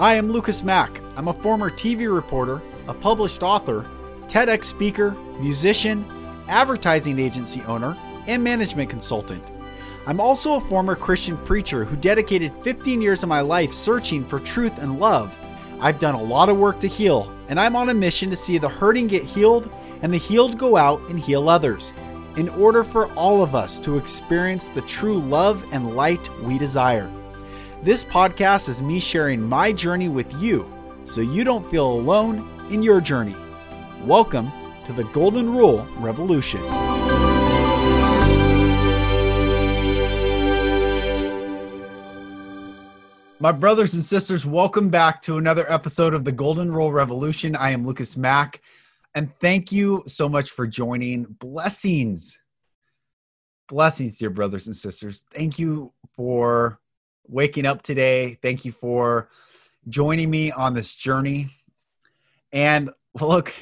Hi, I'm Lucas Mack. I'm a former TV reporter, a published author, TEDx speaker, musician, advertising agency owner, and management consultant. I'm also a former Christian preacher who dedicated 15 years of my life searching for truth and love. I've done a lot of work to heal, and I'm on a mission to see the hurting get healed and the healed go out and heal others, in order for all of us to experience the true love and light we desire. This podcast is me sharing my journey with you so you don't feel alone in your journey. Welcome to the Golden Rule Revolution. My brothers and sisters, welcome back to another episode of the Golden Rule Revolution. I am Lucas Mack, and thank you so much for joining. Blessings. Blessings, dear brothers and sisters. Thank you for waking up today. Thank you for joining me on this journey. And look,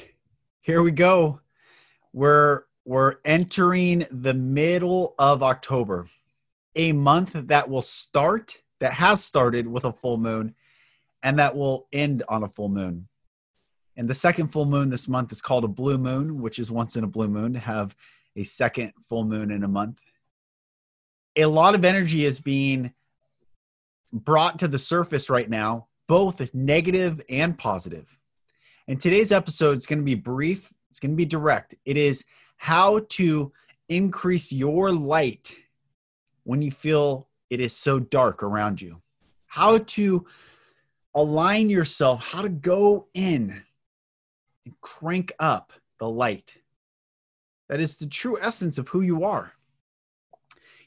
here we go. We're we're entering the middle of October, a month that will start that has started with a full moon and that will end on a full moon. And the second full moon this month is called a blue moon, which is once in a blue moon to have a second full moon in a month. A lot of energy is being brought to the surface right now, both negative and positive. And today's episode is going to be brief, it's going to be direct. It is how to increase your light when you feel it is so dark around you. How to align yourself, how to go in and crank up the light. That is the true essence of who you are.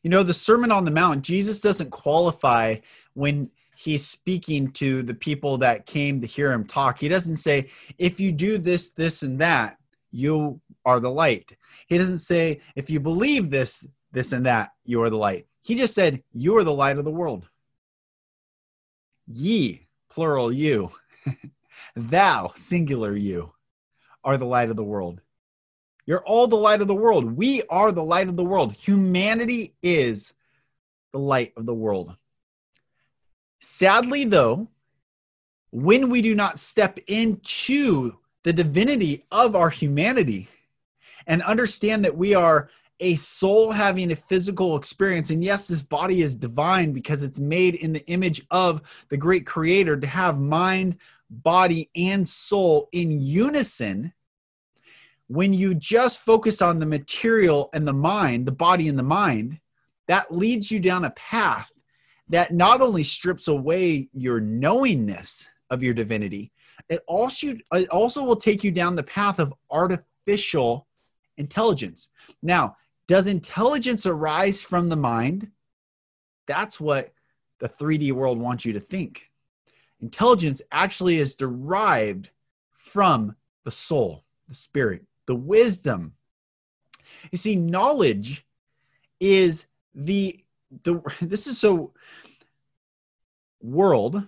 You know, the Sermon on the Mount, Jesus doesn't qualify when he's speaking to the people that came to hear him talk. He doesn't say, if you do this, this, and that, you are the light. He doesn't say, if you believe this, this, and that, you are the light. He just said, You are the light of the world. Ye, plural you, thou, singular you, are the light of the world. You're all the light of the world. We are the light of the world. Humanity is the light of the world. Sadly, though, when we do not step into the divinity of our humanity and understand that we are a soul having a physical experience. And yes, this body is divine because it's made in the image of the great creator to have mind, body, and soul in unison. When you just focus on the material and the mind, the body and the mind, that leads you down a path that not only strips away your knowingness of your divinity, it also, it also will take you down the path of artificial intelligence. Now, does intelligence arise from the mind? That's what the 3D world wants you to think. Intelligence actually is derived from the soul, the spirit, the wisdom. You see, knowledge is the the this is so world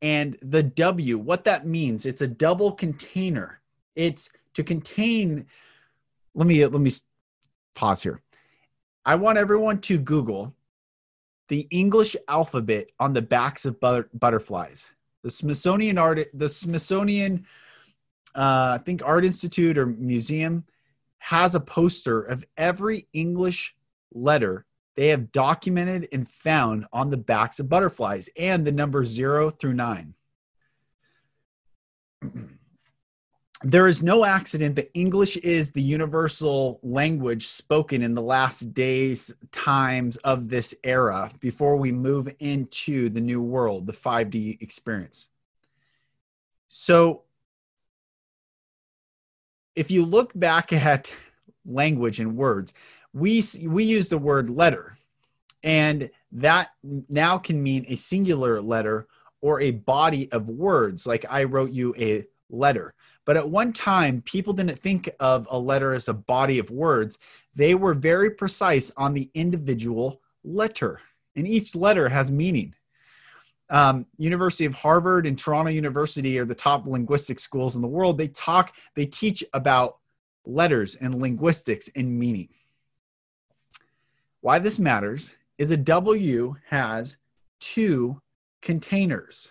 and the W, what that means, it's a double container. It's to contain. Let me let me pause here. I want everyone to Google the English alphabet on the backs of butter, butterflies. The Smithsonian art, the Smithsonian, uh, I think Art Institute or Museum has a poster of every English letter they have documented and found on the backs of butterflies and the number zero through nine. there is no accident that English is the universal language spoken in the last days, times of this era before we move into the new world, the 5D experience. So, if you look back at language and words, we, we use the word letter, and that now can mean a singular letter or a body of words, like I wrote you a letter but at one time, people didn't think of a letter as a body of words. They were very precise on the individual letter, and each letter has meaning. Um, University of Harvard and Toronto University are the top linguistic schools in the world. They talk, they teach about letters and linguistics and meaning. Why this matters is a W has two containers.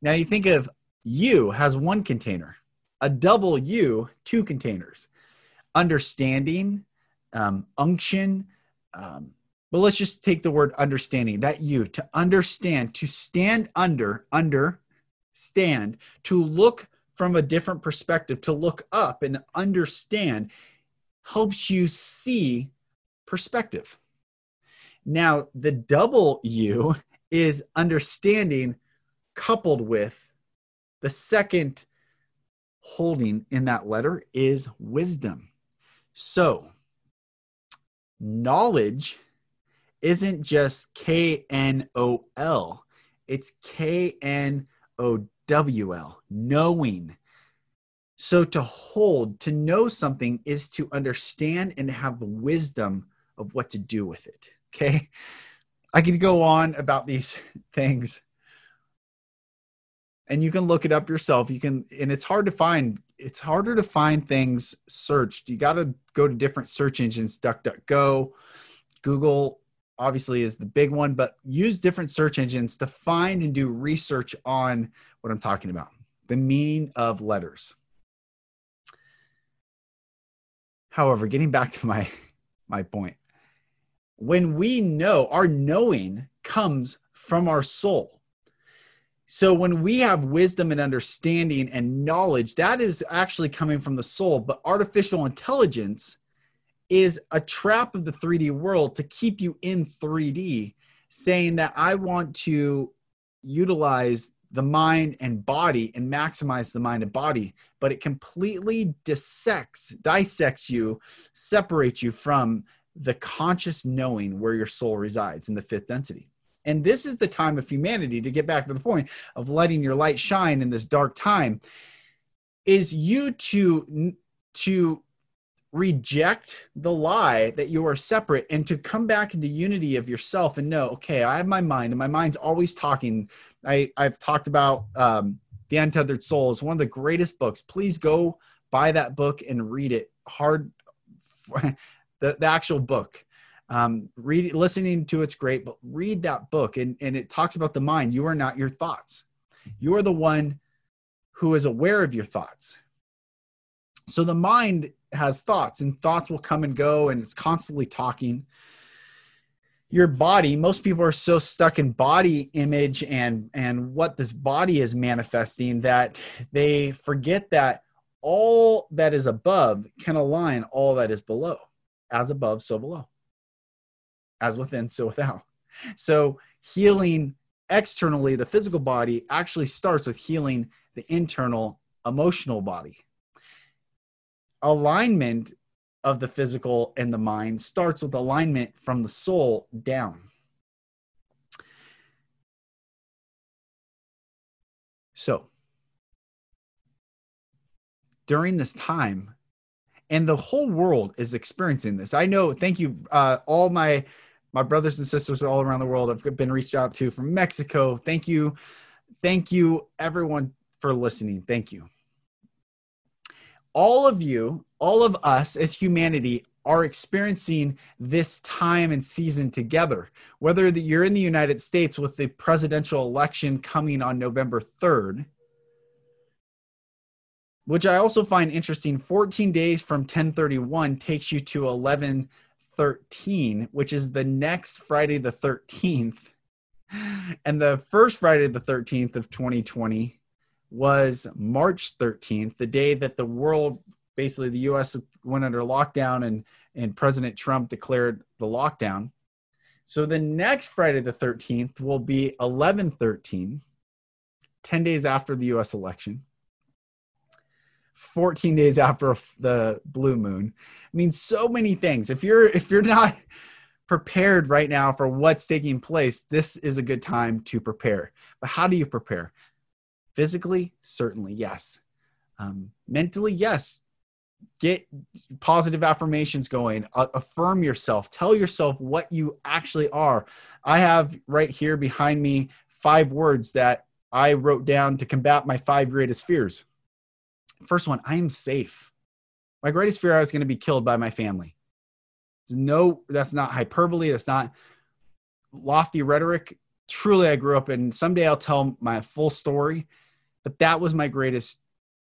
Now you think of U has one container, a double U, two containers. Understanding, um, unction, um, but let's just take the word understanding that you to understand, to stand under, under, stand, to look from a different perspective, to look up and understand helps you see perspective. Now, the double U is understanding coupled with the second holding in that letter is wisdom. So, knowledge isn't just K N O L, it's K N O W L, knowing. So to hold, to know something is to understand and have the wisdom of what to do with it. Okay. I could go on about these things and you can look it up yourself. You can, and it's hard to find, it's harder to find things searched. You got to go to different search engines, DuckDuckGo, Google obviously is the big one, but use different search engines to find and do research on what I'm talking about the meaning of letters. However, getting back to my my point, when we know, our knowing comes from our soul. So when we have wisdom and understanding and knowledge, that is actually coming from the soul. But artificial intelligence is a trap of the 3D world to keep you in 3D, saying that I want to utilize the mind and body and maximize the mind and body, but it completely dissects, dissects you, separates you from the conscious knowing where your soul resides in the fifth density. And this is the time of humanity to get back to the point of letting your light shine in this dark time is you to to reject the lie that you are separate and to come back into unity of yourself and know okay i have my mind and my mind's always talking. I i've talked about um, the untethered soul is one of the greatest books. Please go buy that book and read it. Hard the, the actual book. Um, read listening to it's great but read that book and, and it talks about the mind. You are not your thoughts. You are the one who is aware of your thoughts. So the mind has thoughts and thoughts will come and go and it's constantly talking. Your body most people are so stuck in body image and and what this body is manifesting that they forget that all that is above can align all that is below. As above so below. As within so without. So healing externally the physical body actually starts with healing the internal emotional body alignment of the physical and the mind starts with alignment from the soul down. So, during this time, and the whole world is experiencing this. I know. Thank you, uh, all my my brothers and sisters all around the world. I've been reached out to from Mexico. Thank you, thank you, everyone for listening. Thank you all of you, all of us as humanity are experiencing this time and season together. Whether that you're in the United States with the presidential election coming on November 3rd, which I also find interesting, 14 days from 1031 takes you to 1113, which is the next Friday the 13th. And the first Friday the 13th of 2020 was March 13th, the day that the world, basically the US went under lockdown and, and President Trump declared the lockdown. So the next Friday the 13th will be 1113, 10 days after the US election. 14 days after the blue moon. I mean so many things. If you're if you're not prepared right now for what's taking place, this is a good time to prepare. But how do you prepare? Physically, certainly, yes. Um, mentally, yes. Get positive affirmations going. Uh, affirm yourself. Tell yourself what you actually are. I have right here behind me five words that I wrote down to combat my five greatest fears. First one, I am safe. My greatest fear I was going to be killed by my family. No, that's not hyperbole. That's not lofty rhetoric. truly I grew up and someday I'll tell my full story, but that was my greatest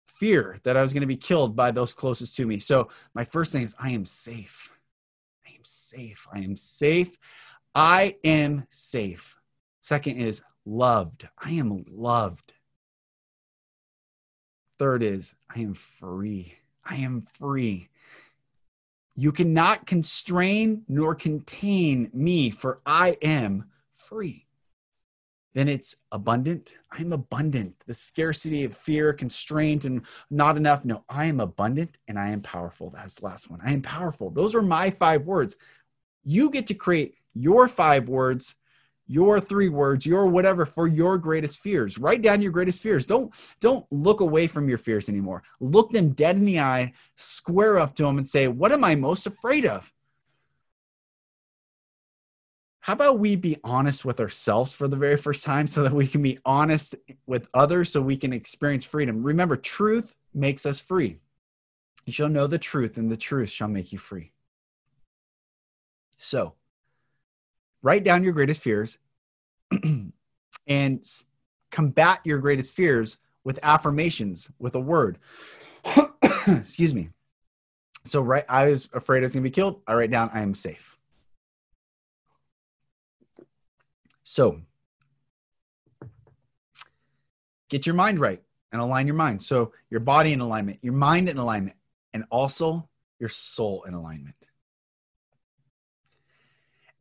fear that I was going to be killed by those closest to me. So my first thing is I am safe. I am safe. I am safe. I am safe. Second is loved. I am loved. Third is I am free. I am free. You cannot constrain nor contain me, for I am free. Then it's abundant. I'm abundant. The scarcity of fear, constraint, and not enough. No, I am abundant and I am powerful. That's the last one. I am powerful. Those are my five words. You get to create your five words your three words, your whatever for your greatest fears. Write down your greatest fears. Don't don't look away from your fears anymore. Look them dead in the eye, square up to them and say, "What am I most afraid of?" How about we be honest with ourselves for the very first time so that we can be honest with others so we can experience freedom? Remember, truth makes us free. You shall know the truth, and the truth shall make you free. So, write down your greatest fears and combat your greatest fears with affirmations with a word excuse me so right i was afraid i was going to be killed i write down i am safe so get your mind right and align your mind so your body in alignment your mind in alignment and also your soul in alignment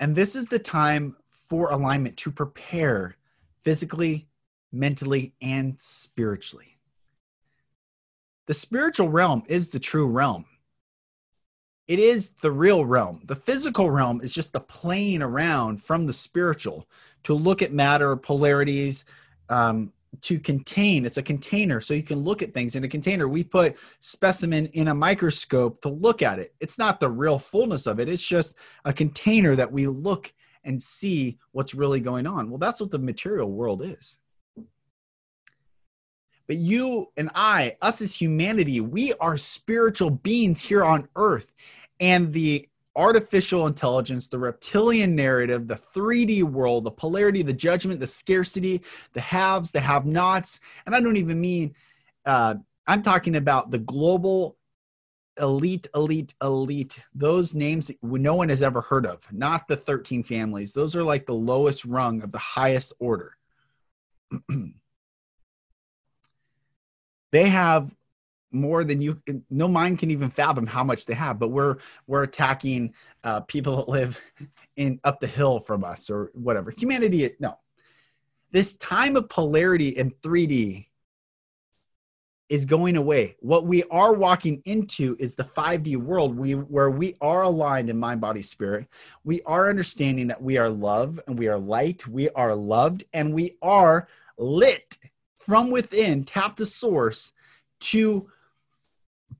and this is the time for alignment to prepare physically, mentally, and spiritually. The spiritual realm is the true realm. It is the real realm. The physical realm is just the plane around from the spiritual to look at matter, polarities, um, to contain. It's a container, so you can look at things in a container. We put specimen in a microscope to look at it. It's not the real fullness of it. It's just a container that we look and see what's really going on. Well, that's what the material world is. But you and I, us as humanity, we are spiritual beings here on earth. And the artificial intelligence, the reptilian narrative, the 3D world, the polarity, the judgment, the scarcity, the haves, the have nots. And I don't even mean, uh, I'm talking about the global elite, elite, elite. Those names no one has ever heard of, not the 13 families. Those are like the lowest rung of the highest order. they have more than you no mind can even fathom how much they have but we're we're attacking uh, people that live in up the hill from us or whatever. Humanity no. This time of polarity in 3d is going away. What we are walking into is the 5d world. We where we are aligned in mind body spirit. We are understanding that we are love and we are light. We are loved and we are lit from within tap the source to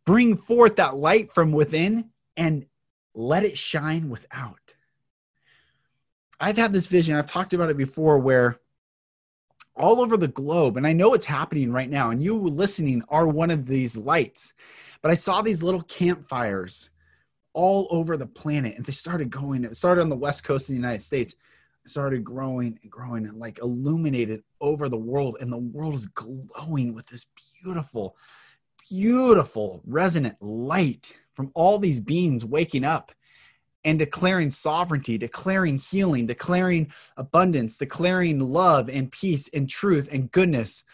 bring forth that light from within and let it shine without. I've had this vision, I've talked about it before, where all over the globe, and I know it's happening right now, and you listening are one of these lights, but I saw these little campfires all over the planet, and they started going, it started on the west coast of the United States. It started growing and growing and like illuminated over the world, and the world is glowing with this beautiful beautiful resonant light from all these beings waking up and declaring sovereignty, declaring healing, declaring abundance, declaring love and peace and truth and goodness.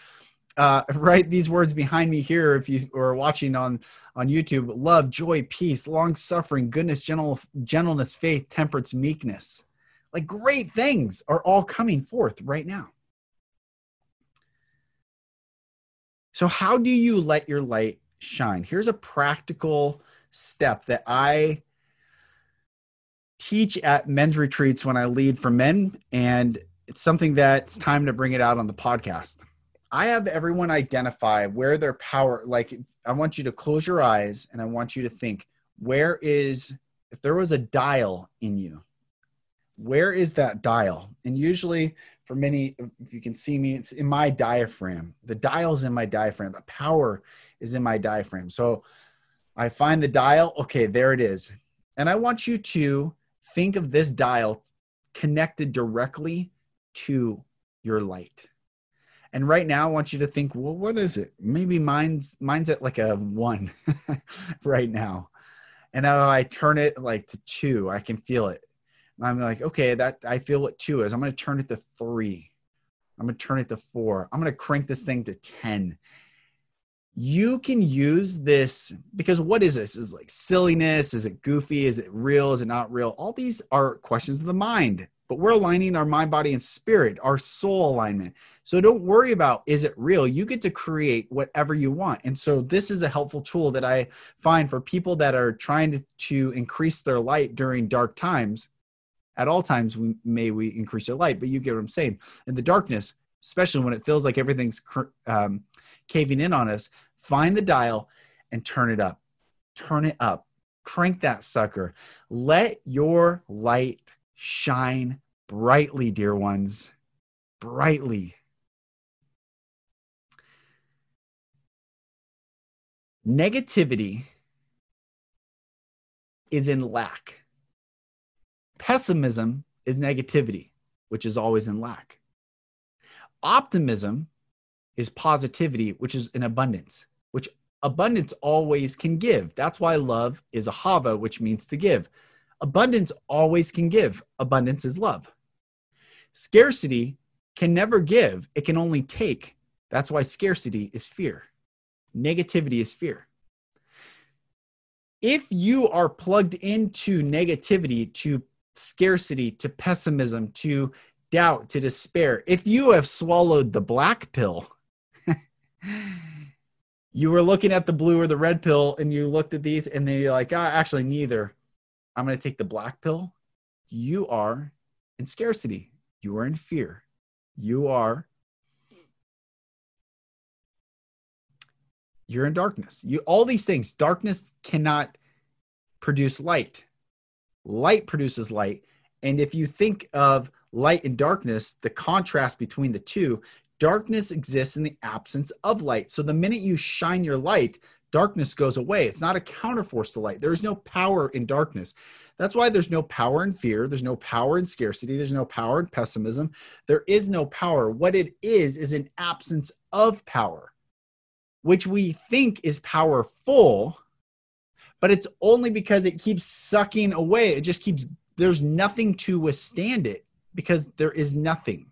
Uh, write these words behind me here if you are watching on on YouTube: love, joy, peace, long suffering, goodness, gentle, gentleness, faith, temperance, meekness. Like great things are all coming forth right now. So, how do you let your light shine? Here's a practical step that I teach at men's retreats when I lead for men, and it's something that's time to bring it out on the podcast. I have everyone identify where their power, like, I want you to close your eyes and I want you to think, where is, if there was a dial in you, where is that dial? And usually for many, if you can see me, it's in my diaphragm. The dial's in my diaphragm. The power is in my diaphragm. So I find the dial. Okay, there it is. And I want you to think of this dial connected directly to your light. And right now, I want you to think, well, what is it? Maybe mine's mine's at like a one right now. And now I turn it like to two, I can feel it. I'm like, okay, that I feel what two is. I'm going to turn it to three. I'm going to turn it to four. I'm going to crank this thing to 10. You can use this because what is this? Is like silliness? Is it goofy? Is it real? Is it not real? All these are questions of the mind, but we're aligning our mind, body, and spirit, our soul alignment. So don't worry about is it real? You get to create whatever you want. And so this is a helpful tool that I find for people that are trying to, to increase their light during dark times at all times we, may we increase your light but you get what i'm saying. In the darkness especially when it feels like everything's um, caving in on us find the dial and turn it up. Turn it up. Crank that sucker. Let your light shine brightly dear ones. Brightly. Negativity is in lack Pessimism is negativity, which is always in lack. Optimism is positivity, which is in abundance, which abundance always can give. That's why love is a hava, which means to give. Abundance always can give. Abundance is love. Scarcity can never give, it can only take. That's why scarcity is fear. Negativity is fear. If you are plugged into negativity to scarcity to pessimism to doubt to despair. If you have swallowed the black pill, you were looking at the blue or the red pill and you looked at these and then you're like, ah, actually, neither. I'm going to take the black pill. You are in scarcity. You are in fear. You are you're in darkness. You all these things, darkness cannot produce light light produces light. And if you think of light and darkness, the contrast between the two, darkness exists in the absence of light. So the minute you shine your light, darkness goes away. It's not a counterforce to light. There's no power in darkness. That's why there's no power in fear. There's no power in scarcity. There's no power in pessimism. There is no power. What it is, is an absence of power, which we think is powerful but it's only because it keeps sucking away. It just keeps, there's nothing to withstand it because there is nothing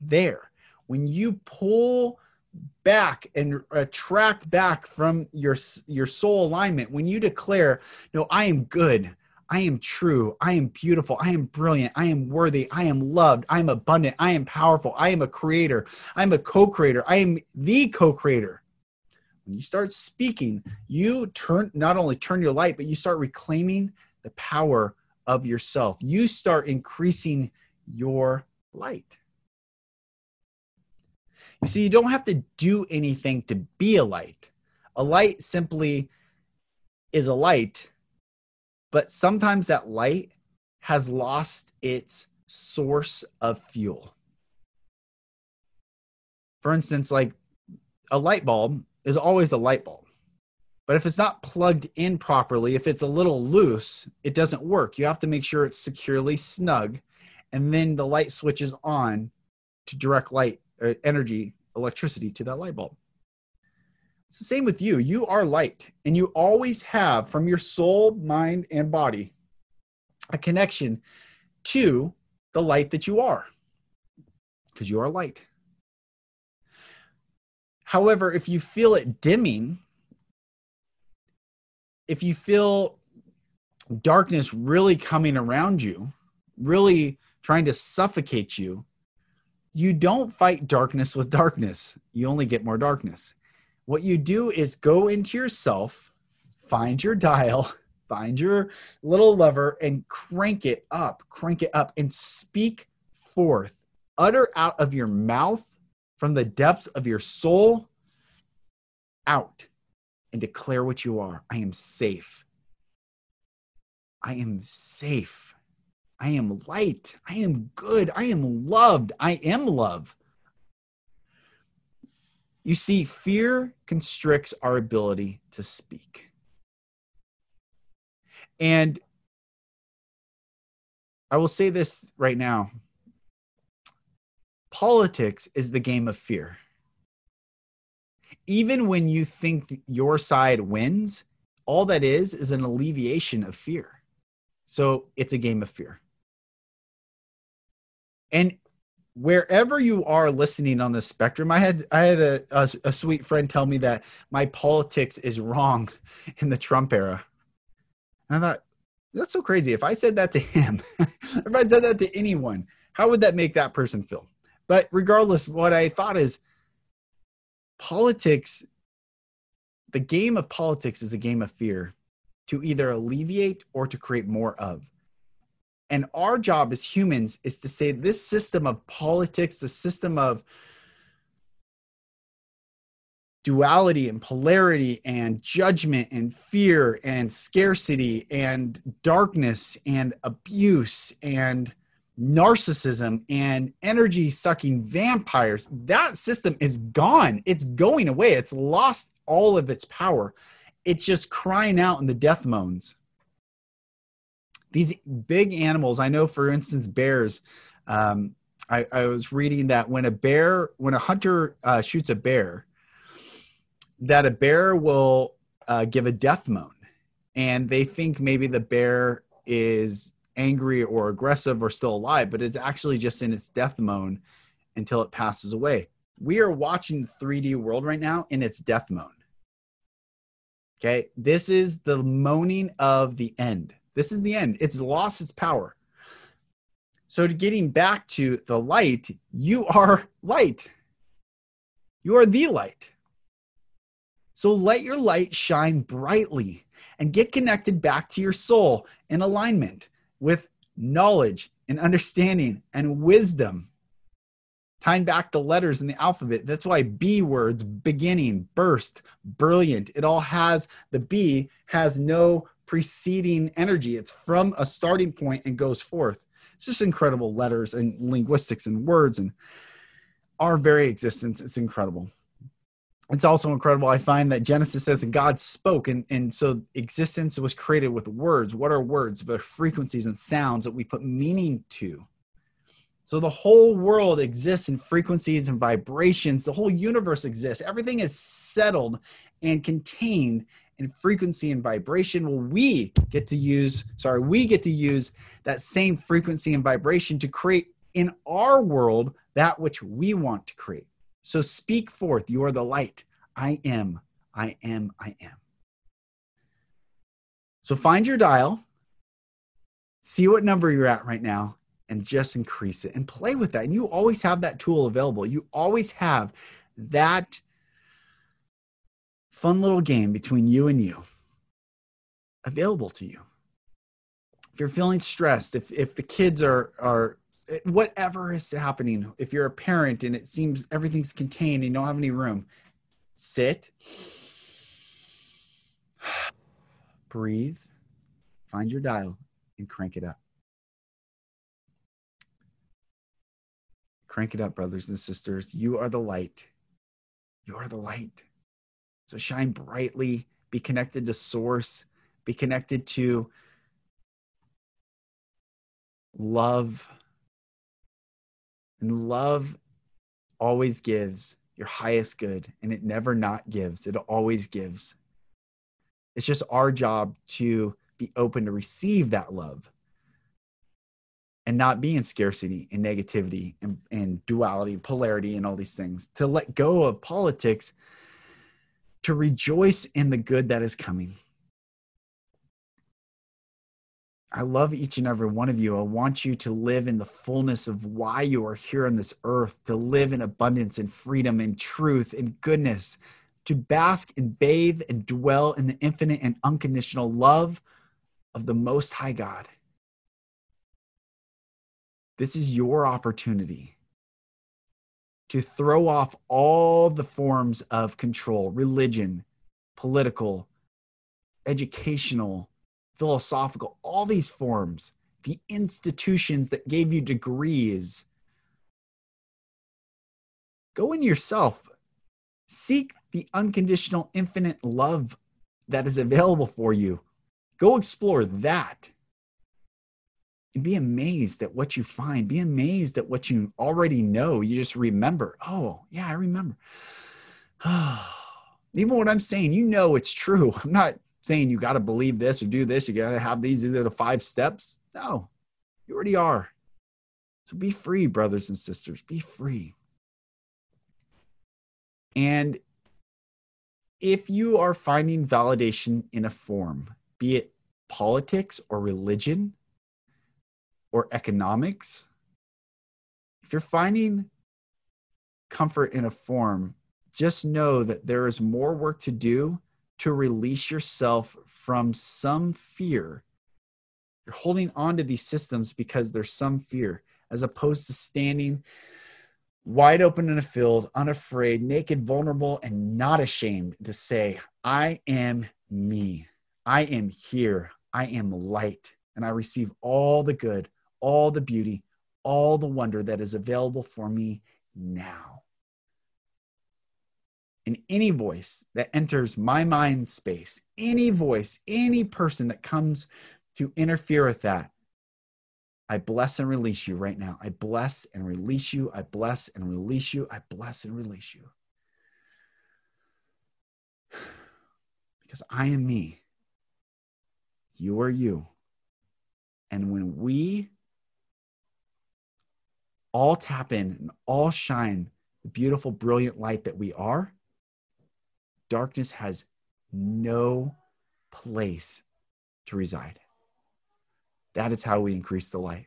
there. When you pull back and attract back from your your soul alignment when you declare no i am good i am true i am beautiful i am brilliant i am worthy i am loved i am abundant i am powerful i am a creator i am a co-creator i am the co-creator when you start speaking, you turn not only turn your light, but you start reclaiming the power of yourself. You start increasing your light. You see, you don't have to do anything to be a light. A light simply is a light, but sometimes that light has lost its source of fuel. For instance, like a light bulb is always a light bulb. But if it's not plugged in properly, if it's a little loose, it doesn't work. You have to make sure it's securely snug, and then the light switches on to direct light or uh, energy, electricity to that light bulb. It's the same with you. You are light, and you always have from your soul, mind, and body a connection to the light that you are because you are light. However, if you feel it dimming, if you feel darkness really coming around you, really trying to suffocate you, you don't fight darkness with darkness. You only get more darkness. What you do is go into yourself, find your dial, find your little lever, and crank it up, crank it up, and speak forth. Utter out of your mouth from the depths of your soul out and declare what you are. I am safe. I am safe. I am light. I am good. I am loved. I am love. You see, fear constricts our ability to speak. And I will say this right now politics is the game of fear. Even when you think your side wins, all that is is an alleviation of fear. So it's a game of fear. And wherever you are listening on the spectrum, I had I had a, a, a sweet friend tell me that my politics is wrong in the Trump era. And I thought, that's so crazy. If I said that to him, if I said that to anyone, how would that make that person feel? But regardless, what I thought is politics, the game of politics is a game of fear to either alleviate or to create more of. And our job as humans is to say this system of politics, the system of duality and polarity and judgment and fear and scarcity and darkness and abuse and narcissism and energy sucking vampires that system is gone. It's going away. It's lost all of its power. It's just crying out in the death moans. These big animals i know for instance bears. Um, I, I, was reading that when a bear when a hunter uh, shoots a bear that a bear will uh, give a death moan. And they think maybe the bear is angry or aggressive or still alive but it's actually just in its death moan until it passes away. We are watching the 3d world right now in its death moan okay? This is the moaning of the end. This is the end. It's lost its power. So getting back to the light you are light. You are the light. So let your light shine brightly and get connected back to your soul in alignment with knowledge and understanding and wisdom. Tying back the letters in the alphabet. That's why B words, beginning, burst, brilliant, it all has the B has no preceding energy. It's from a starting point and goes forth. It's just incredible letters and linguistics and words and our very existence. It's incredible it's also incredible. I find that Genesis says God spoke, and, and so existence was created with words. What are words? But frequencies and sounds that we put meaning to. So the whole world exists in frequencies and vibrations. The whole universe exists. Everything is settled and contained in frequency and vibration. Well, we get to use, sorry, we get to use that same frequency and vibration to create in our world that which we want to create. So speak forth. You are the light. I am. I am. I am. So find your dial, see what number you're at right now, and just increase it and play with that. And you always have that tool available. You always have that fun little game between you and you available to you. If you're feeling stressed, if, if the kids are, are Eh, whatever is happening, if you're a parent and it seems everything's contained and you don't have any room, sit, breathe, find your dial, and crank it up. Crank it up, brothers and sisters. You are the light. You are the light. So shine brightly, be connected to Source, be connected to love and love always gives your highest good, and it never not gives, it always gives. It's just our job to be open to receive that love and not be in scarcity and negativity and, and duality and polarity and all these things, to let go of politics, to rejoice in the good that is coming. I love each and every one of you. I want you to live in the fullness of why you are here on this earth, to live in abundance and freedom and truth and goodness, to bask and bathe and dwell in the infinite and unconditional love of the Most High God. This is your opportunity to throw off all the forms of control, religion, political, educational, philosophical, all these forms, the institutions that gave you degrees. Go in yourself. Seek the unconditional, infinite love that is available for you. Go explore that. and be amazed at what you find. Be amazed at what you already know. You just remember, oh, yeah, I remember. Even what I'm saying, you know it's true. I'm not saying you got to believe this or do this. You got to have these. These are the five steps. No, you already are. So be free, brothers and sisters. Be free. And if you are finding validation in a form, be it politics or religion or economics, if you're finding comfort in a form, just know that there is more work to do to release yourself from some fear. You're holding on to these systems because there's some fear, as opposed to standing wide open in a field, unafraid, naked, vulnerable, and not ashamed to say, I am me. I am here. I am light. And I receive all the good, all the beauty, all the wonder that is available for me now. And any voice that enters my mind space, any voice, any person that comes to interfere with that, I bless and release you right now. I bless and release you. I bless and release you. I bless and release you. Because I am me. You are you. And when we all tap in and all shine the beautiful, brilliant light that we are, darkness has no place to reside. That is how we increase the light.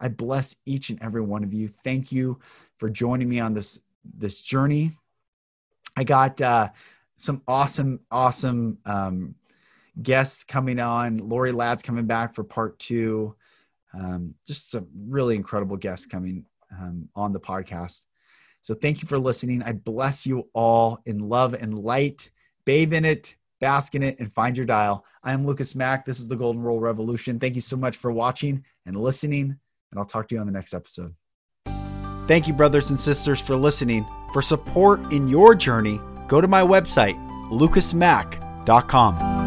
I bless each and every one of you. Thank you for joining me on this this journey. I got uh, some awesome, awesome um, guests coming on. Lori Ladd's coming back for part two. Um, just some really incredible guests coming um, on the podcast. So thank you for listening. I bless you all in love and light. Bathe in it, bask in it, and find your dial. I am Lucas Mack. This is the Golden Rule Revolution. Thank you so much for watching and listening, and I'll talk to you on the next episode. Thank you, brothers and sisters, for listening. For support in your journey, go to my website, lucasmack.com.